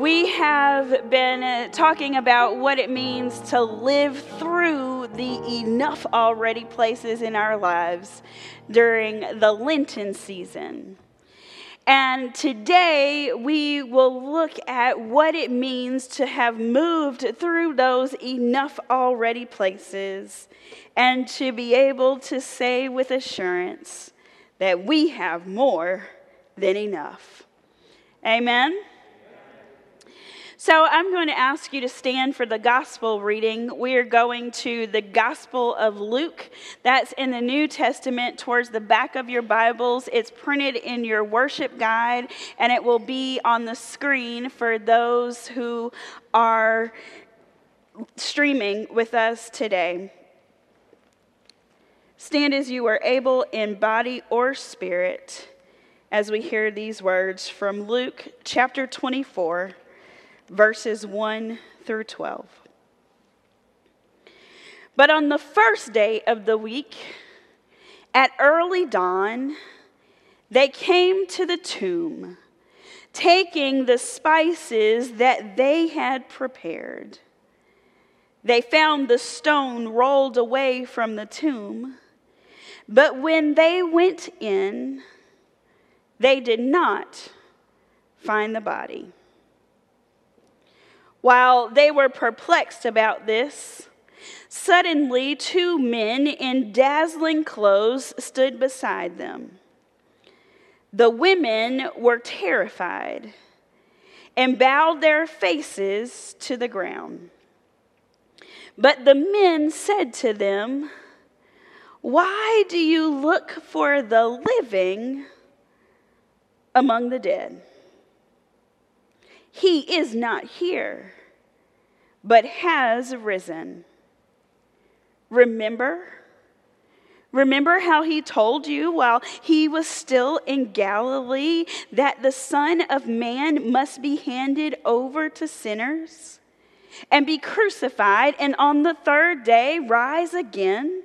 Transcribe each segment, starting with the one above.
we have been uh, talking about what it means to live through the enough already places in our lives during the Lenten season. And today we will look at what it means to have moved through those enough already places and to be able to say with assurance that we have more than enough. Amen. So I'm going to ask you to stand for the gospel reading. We are going to the Gospel of Luke. That's in the New Testament towards the back of your Bibles. It's printed in your worship guide and it will be on the screen for those who are streaming with us today. Stand as you are able in body or spirit as we hear these words from Luke chapter 24 verses 1 through 12. But on the first day of the week, at early dawn, they came to the tomb, taking the spices that they had prepared. They found the stone rolled away from the tomb, but when they went in, they did not find the body. While they were perplexed about this, suddenly two men in dazzling clothes stood beside them. The women were terrified and bowed their faces to the ground. But the men said to them, Why do you look for the living among the dead? He is not here, but has risen. Remember? Remember how he told you while he was still in Galilee that the Son of Man must be handed over to sinners and be crucified and on the third day rise again?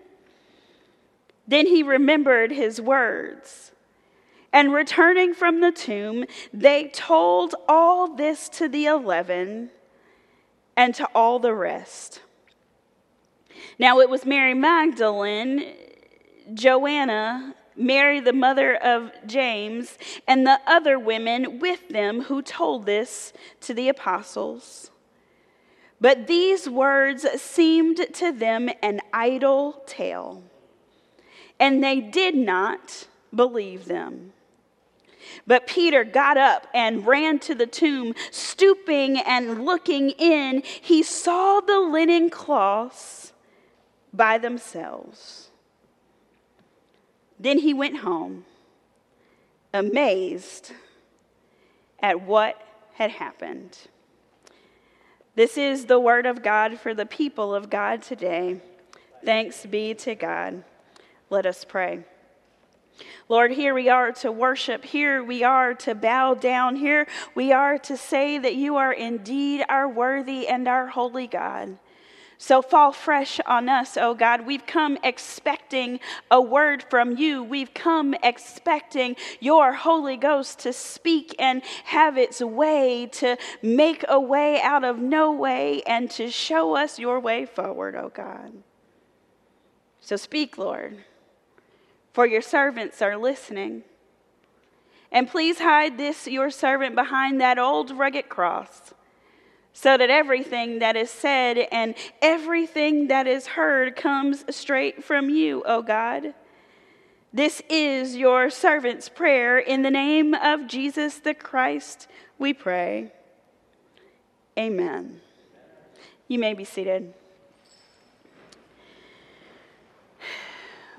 Then he remembered his words and returning from the tomb, they told all this to the eleven and to all the rest. Now it was Mary Magdalene, Joanna, Mary, the mother of James, and the other women with them who told this to the apostles. But these words seemed to them an idle tale, and they did not believe them. But Peter got up and ran to the tomb. Stooping and looking in, he saw the linen cloths by themselves. Then he went home, amazed at what had happened. This is the word of God for the people of God today. Thanks be to God. Let us pray. Lord, here we are to worship. Here we are to bow down. Here we are to say that you are indeed our worthy and our holy God. So fall fresh on us, oh God. We've come expecting a word from you. We've come expecting your Holy Ghost to speak and have its way, to make a way out of no way, and to show us your way forward, oh God. So speak, Lord for your servants are listening. And please hide this, your servant, behind that old rugged cross, so that everything that is said and everything that is heard comes straight from you, O God. This is your servant's prayer. In the name of Jesus the Christ, we pray. Amen. You may be seated.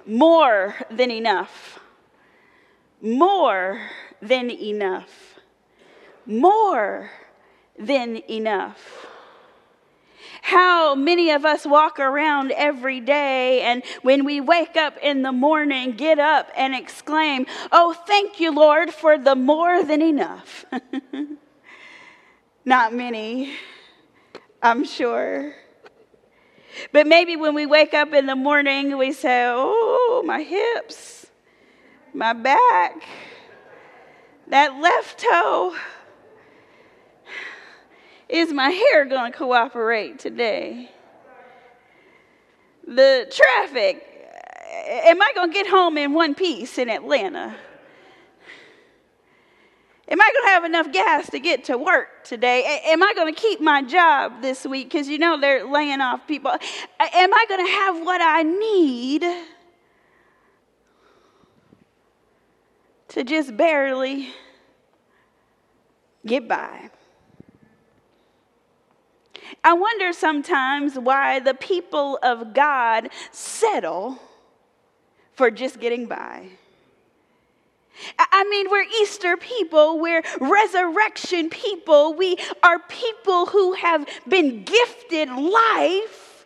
More than enough. More than enough. More than enough. How many of us walk around every day and when we wake up in the morning, get up and exclaim, Oh, thank you, Lord, for the more than enough. Not many, I'm sure. But maybe when we wake up in the morning, we say, Oh, my hips, my back, that left toe. Is my hair going to cooperate today? The traffic. Am I going to get home in one piece in Atlanta? Am I going to have enough gas to get to work today? Am I going to keep my job this week? Because you know they're laying off people. Am I going to have what I need to just barely get by? I wonder sometimes why the people of God settle for just getting by. I mean, we're Easter people, we're resurrection people, we are people who have been gifted life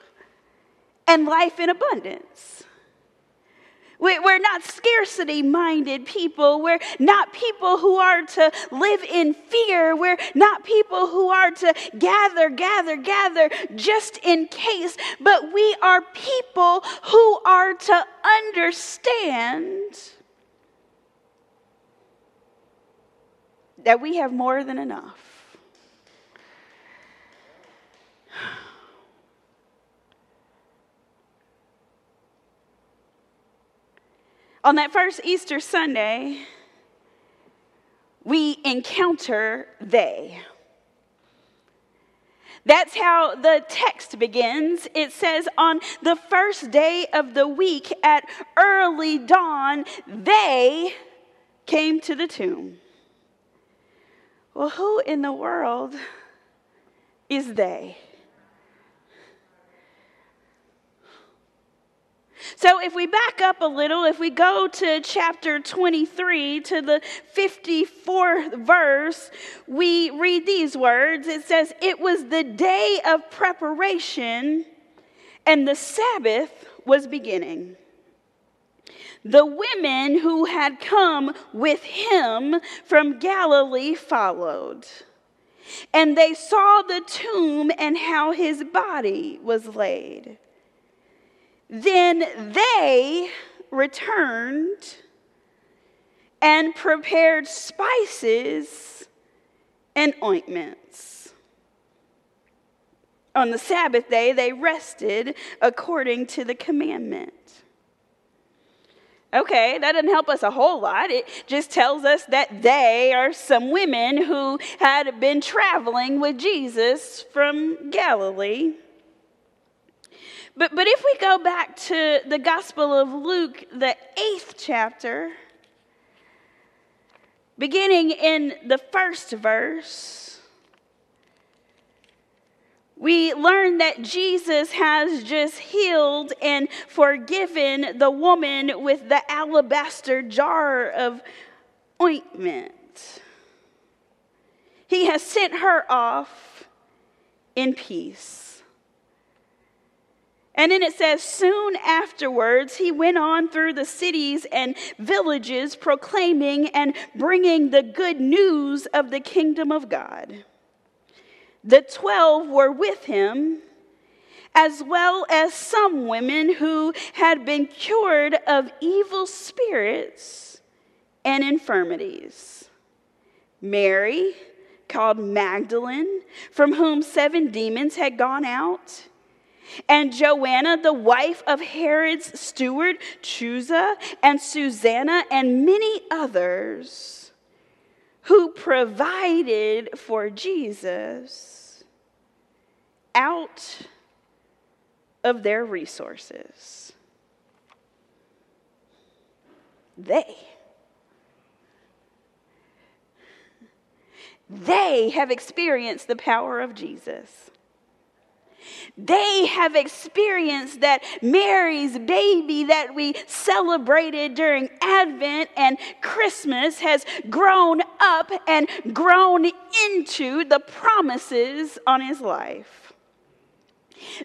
and life in abundance. We're not scarcity minded people. We're not people who are to live in fear. We're not people who are to gather, gather, gather just in case. But we are people who are to understand that we have more than enough. On that first Easter Sunday, we encounter they. That's how the text begins. It says, On the first day of the week at early dawn, they came to the tomb. Well, who in the world is they? So, if we back up a little, if we go to chapter 23, to the 54th verse, we read these words. It says, It was the day of preparation, and the Sabbath was beginning the women who had come with him from Galilee followed. And they saw the tomb and how his body was laid. Then they returned and prepared spices and ointments. On the Sabbath day, they rested according to the commandment. Okay, that doesn't help us a whole lot. It just tells us that they are some women who had been traveling with Jesus from Galilee. But, but if we go back to the Gospel of Luke, the eighth chapter, beginning in the first verse, we learn that Jesus has just healed and forgiven the woman with the alabaster jar of ointment. He has sent her off in peace. And then it says, soon afterwards, he went on through the cities and villages, proclaiming and bringing the good news of the kingdom of God. The twelve were with him, as well as some women who had been cured of evil spirits and infirmities. Mary, called Magdalene, from whom seven demons had gone out, and Joanna, the wife of Herod's steward, Chuza, and Susanna, and many others who provided for Jesus out of their resources. They. They have experienced the power of Jesus. They have experienced that Mary's baby that we celebrated during Advent and Christmas has grown up and grown into the promises on his life.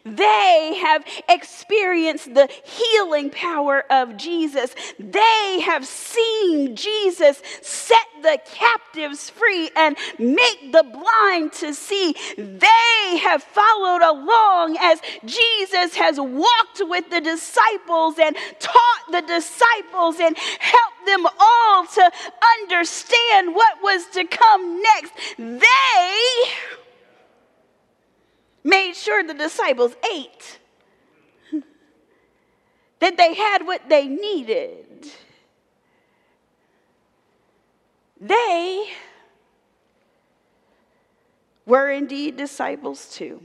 They have experienced the healing power of Jesus. They have seen Jesus set the captives free and make the blind to see. They have followed along as Jesus has walked with the disciples and taught the disciples and helped them all to understand what was to come next. They sure the disciples ate, that they had what they needed. They were indeed disciples too.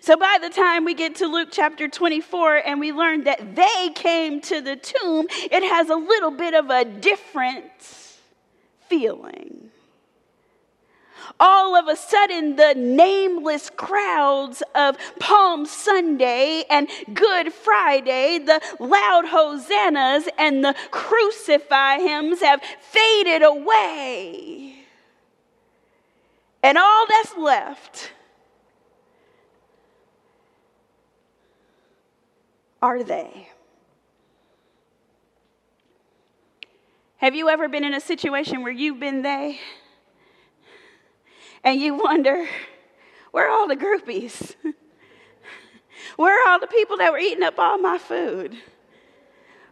So by the time we get to Luke chapter 24 and we learn that they came to the tomb, it has a little bit of a different feeling. All of a sudden, the nameless crowds of Palm Sunday and Good Friday, the loud hosannas and the crucify hymns have faded away. And all that's left are they? Have you ever been in a situation where you've been they? And you wonder, where are all the groupies? Where are all the people that were eating up all my food?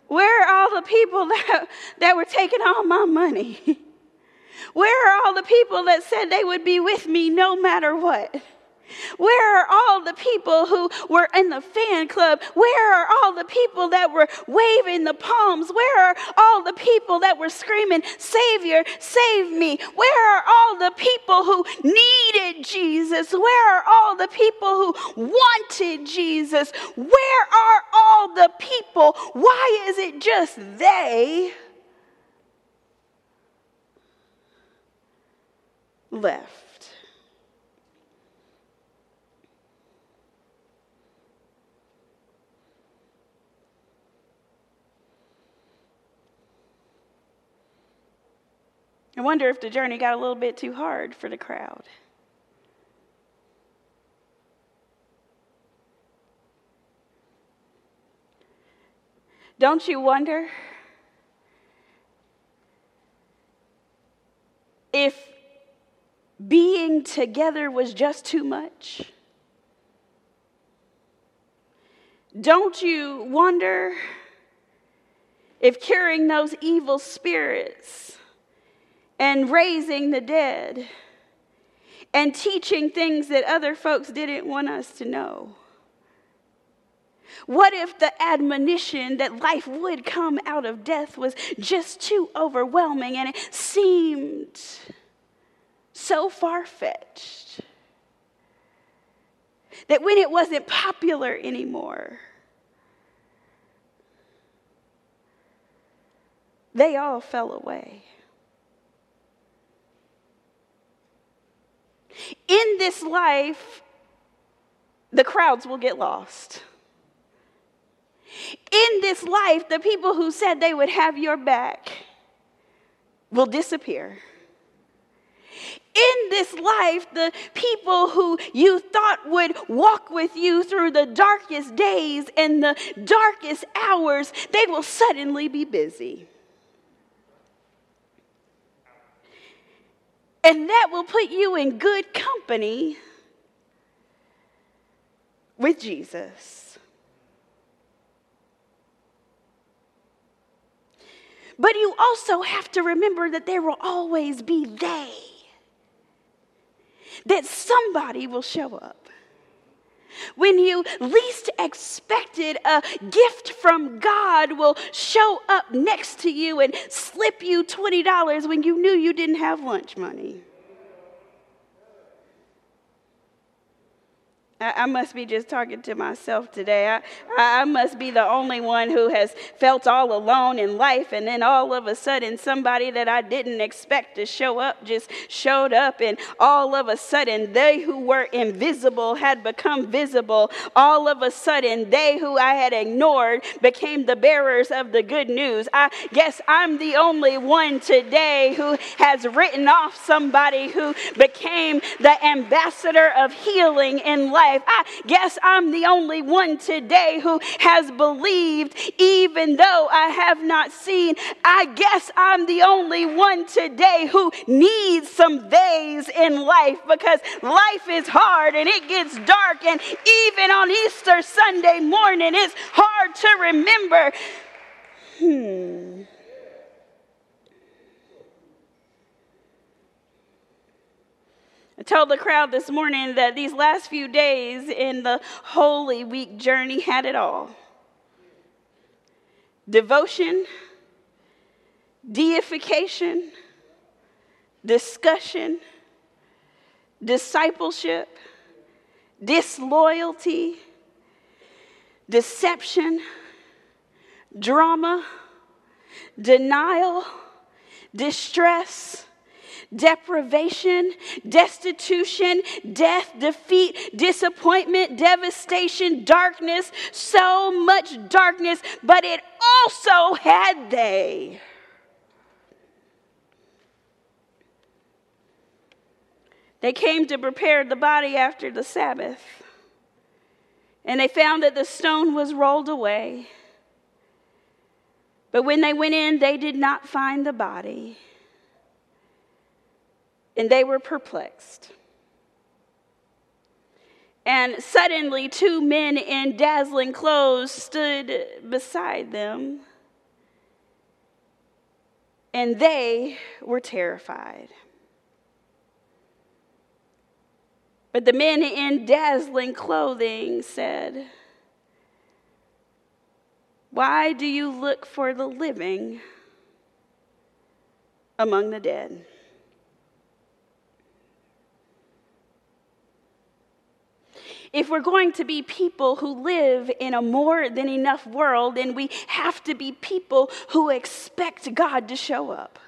Where are all the people that, that were taking all my money? Where are all the people that said they would be with me no matter what? Where are all people who were in the fan club? Where are all the people that were waving the palms? Where are all the people that were screaming, Savior, save me? Where are all the people who needed Jesus? Where are all the people who wanted Jesus? Where are all the people? Why is it just they left? I wonder if the journey got a little bit too hard for the crowd. Don't you wonder if being together was just too much? Don't you wonder if curing those evil spirits and raising the dead and teaching things that other folks didn't want us to know? What if the admonition that life would come out of death was just too overwhelming and it seemed so far fetched that when it wasn't popular anymore, they all fell away? In this life, the crowds will get lost. In this life, the people who said they would have your back will disappear. In this life, the people who you thought would walk with you through the darkest days and the darkest hours, they will suddenly be busy. And that will put you in good company with Jesus. But you also have to remember that there will always be they, that somebody will show up. When you least expected, a gift from God will show up next to you and slip you $20 when you knew you didn't have lunch money. I, must be just talking to myself today. I, I must be the only one who has felt all alone in life, and then all of a sudden, somebody that I didn't expect to show up just showed up, and all of a sudden, they who were invisible had become visible. All of a sudden, they who I had ignored became the bearers of the good news. I guess I'm the only one today who has written off somebody who became the ambassador of healing in life life. I guess I'm the only one today who has believed, even though I have not seen. I guess I'm the only one today who needs some days in life because life is hard and it gets dark. And even on Easter Sunday morning, it's hard to remember. Hmm. Told the crowd this morning that these last few days in the Holy Week journey had it all. Devotion, deification, discussion, discipleship, disloyalty, deception, drama, denial, distress deprivation, destitution, death, defeat, disappointment, devastation, darkness, so much darkness, but it also had they. They came to prepare the body after the Sabbath, and they found that the stone was rolled away. But when they went in, they did not find the body and they were perplexed. And suddenly, two men in dazzling clothes stood beside them, and they were terrified. But the men in dazzling clothing said, Why do you look for the living among the dead? If we're going to be people who live in a more than enough world, then we have to be people who expect God to show up.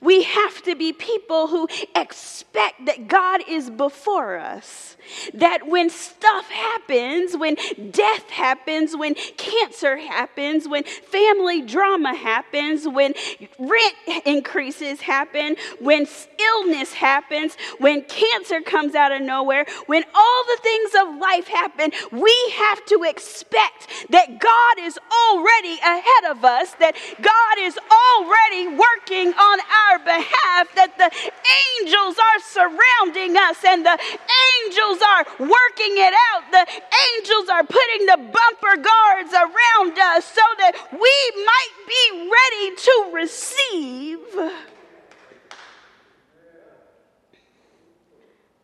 We have to be people who expect that God is before us. That when stuff happens, when death happens, when cancer happens, when family drama happens, when rent increases happen, when illness happens, when cancer comes out of nowhere, when all the things of life happen, we have to expect that God is already ahead of us, that God is already working on our behalf, that the angels are surrounding us and the angels are working it out. The angels are putting the bumper guards around us so that we might be ready to receive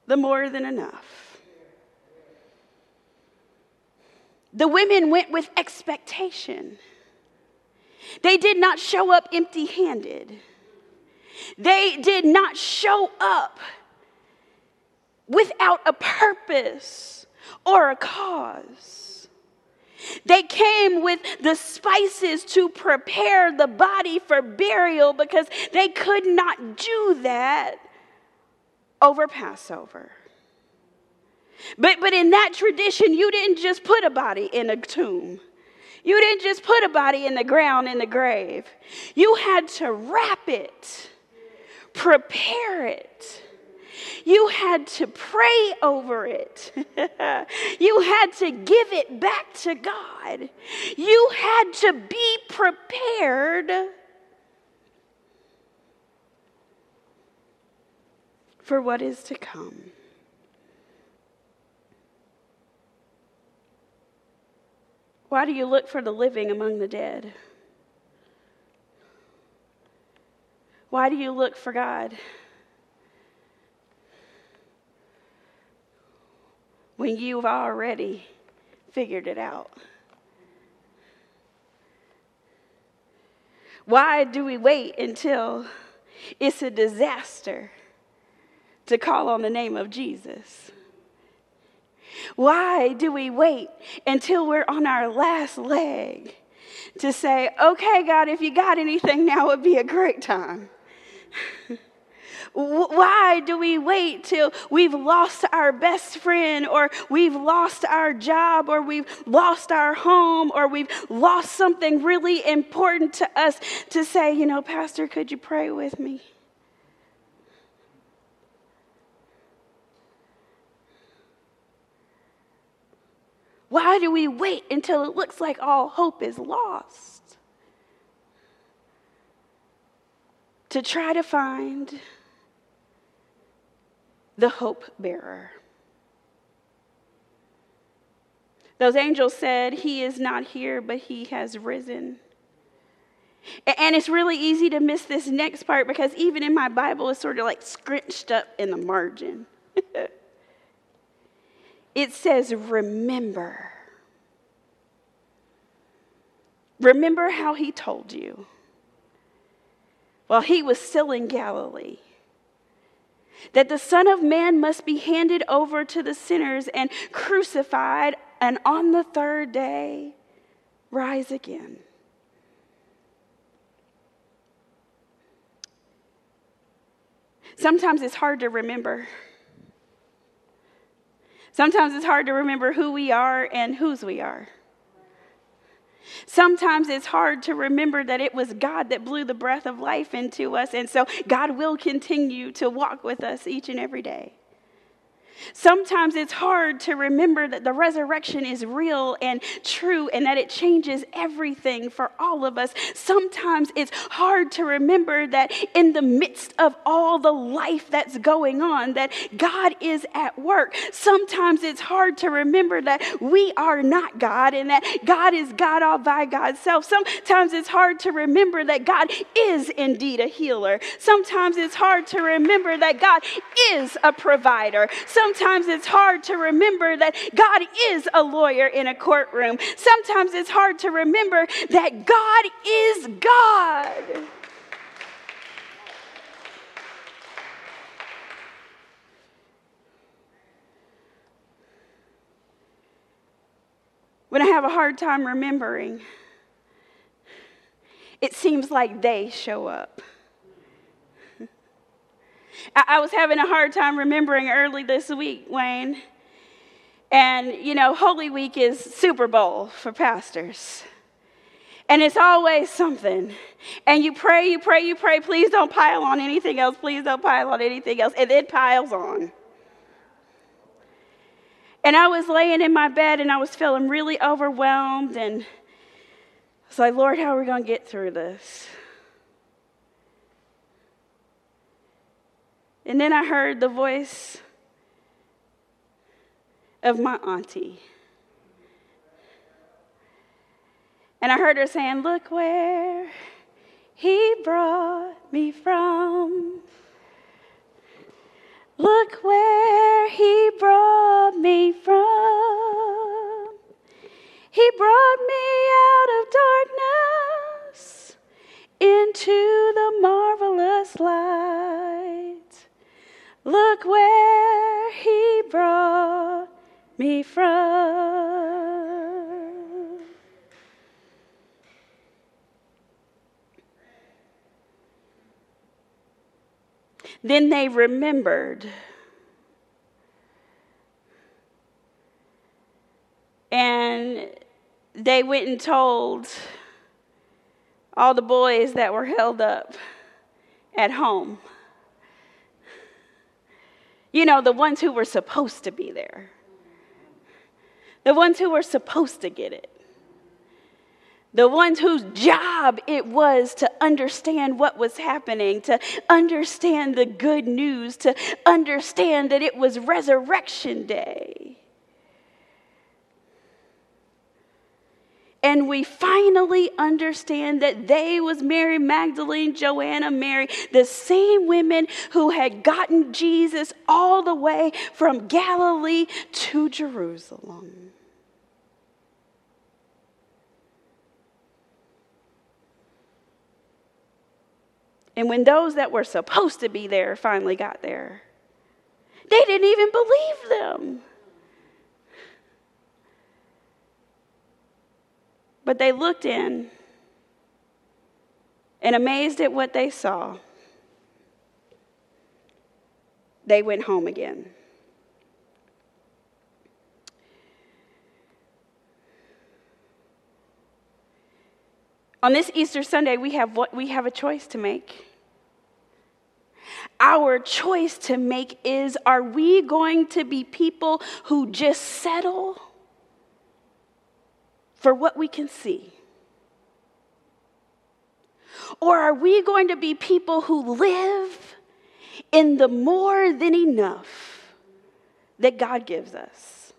the more than enough. The women went with expectation. They did not show up empty handed. They did not show up without a purpose or a cause. They came with the spices to prepare the body for burial because they could not do that over Passover. But, but in that tradition, you didn't just put a body in a tomb. You didn't just put a body in the ground in the grave. You had to wrap it prepare it. You had to pray over it. you had to give it back to God. You had to be prepared for what is to come. Why do you look for the living among the dead? Why do you look for God? When you've already figured it out. Why do we wait until it's a disaster to call on the name of Jesus? Why do we wait until we're on our last leg to say, okay, God, if you got anything now would be a great time? Why do we wait till we've lost our best friend, or we've lost our job, or we've lost our home, or we've lost something really important to us to say, you know, Pastor, could you pray with me? Why do we wait until it looks like all hope is lost? to try to find the hope bearer. Those angels said, He is not here, but He has risen. And it's really easy to miss this next part because even in my Bible, it's sort of like scrunched up in the margin. it says, Remember. Remember how he told you while he was still in Galilee that the Son of Man must be handed over to the sinners and crucified, and on the third day rise again. Sometimes it's hard to remember. Sometimes it's hard to remember who we are and whose we are. Sometimes it's hard to remember that it was God that blew the breath of life into us, and so God will continue to walk with us each and every day. Sometimes it's hard to remember that the resurrection is real and true and that it changes everything for all of us. Sometimes it's hard to remember that in the midst of all the life that's going on that God is at work. Sometimes it's hard to remember that we are not God and that God is God all by God's self. Sometimes it's hard to remember that God is indeed a healer. Sometimes it's hard to remember that God is a provider. Some Sometimes it's hard to remember that God is a lawyer in a courtroom. Sometimes it's hard to remember that God is God. When I have a hard time remembering, it seems like they show up. I, was having a hard time remembering early this week, Wayne. And, you know, Holy Week is Super Bowl for pastors. And it's always something. And you pray, you pray, you pray, please don't pile on anything else, please don't pile on anything else. And it piles on. And I was laying in my bed and I was feeling really overwhelmed. And I was like, Lord, how are we going to get through this? And then I heard the voice of my auntie. And I heard her saying, Look where he brought me from. Look where he brought me from. He brought me out of darkness into the marvelous light. Look where he brought me from. Then they remembered. And they went and told all the boys that were held up at home. You know, the ones who were supposed to be there, the ones who were supposed to get it, the ones whose job it was to understand what was happening, to understand the good news, to understand that it was resurrection day. And we finally understand that they was Mary Magdalene, Joanna, Mary, the same women who had gotten Jesus all the way from Galilee to Jerusalem. And when those that were supposed to be there finally got there, they didn't even believe them. But they looked in and, amazed at what they saw, they went home again. On this Easter Sunday, we have what we have a choice to make. Our choice to make is are we going to be people who just settle? For what we can see? Or are we going to be people who live in the more than enough that God gives us?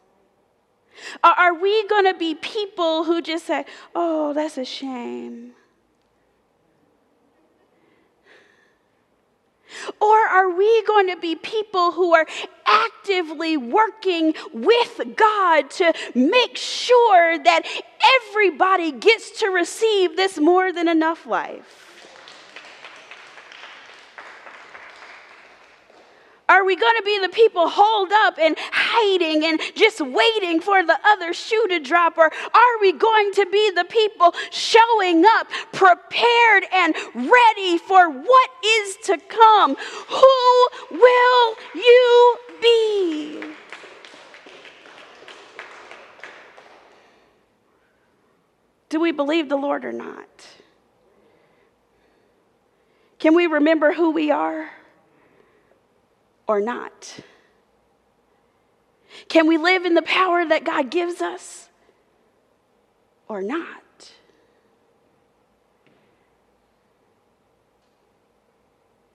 Are we going to be people who just say, oh, that's a shame? Or are we going to be people who are actively working with God to make sure that everybody gets to receive this more than enough life? Are we going to be the people holed up and hiding and just waiting for the other shoe to drop? Or are we going to be the people showing up prepared and ready for what is to come? Who will you be? Do we believe the Lord or not? Can we remember who we are? Or not? Can we live in the power that God gives us or not?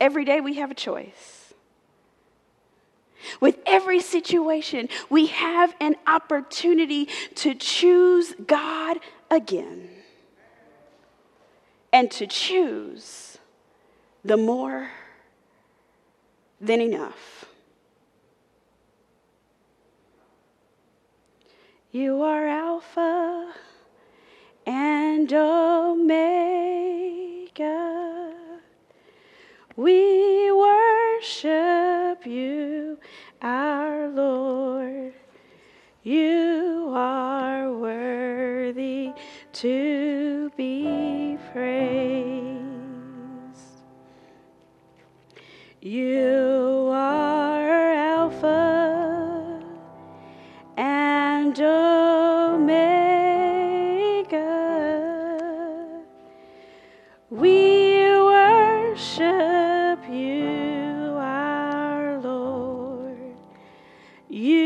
Every day we have a choice. With every situation, we have an opportunity to choose God again and to choose the more than enough. You are Alpha and Omega. We worship you, our Lord. You are worthy to be praised. You are Alpha and Omega. We worship you, our Lord. You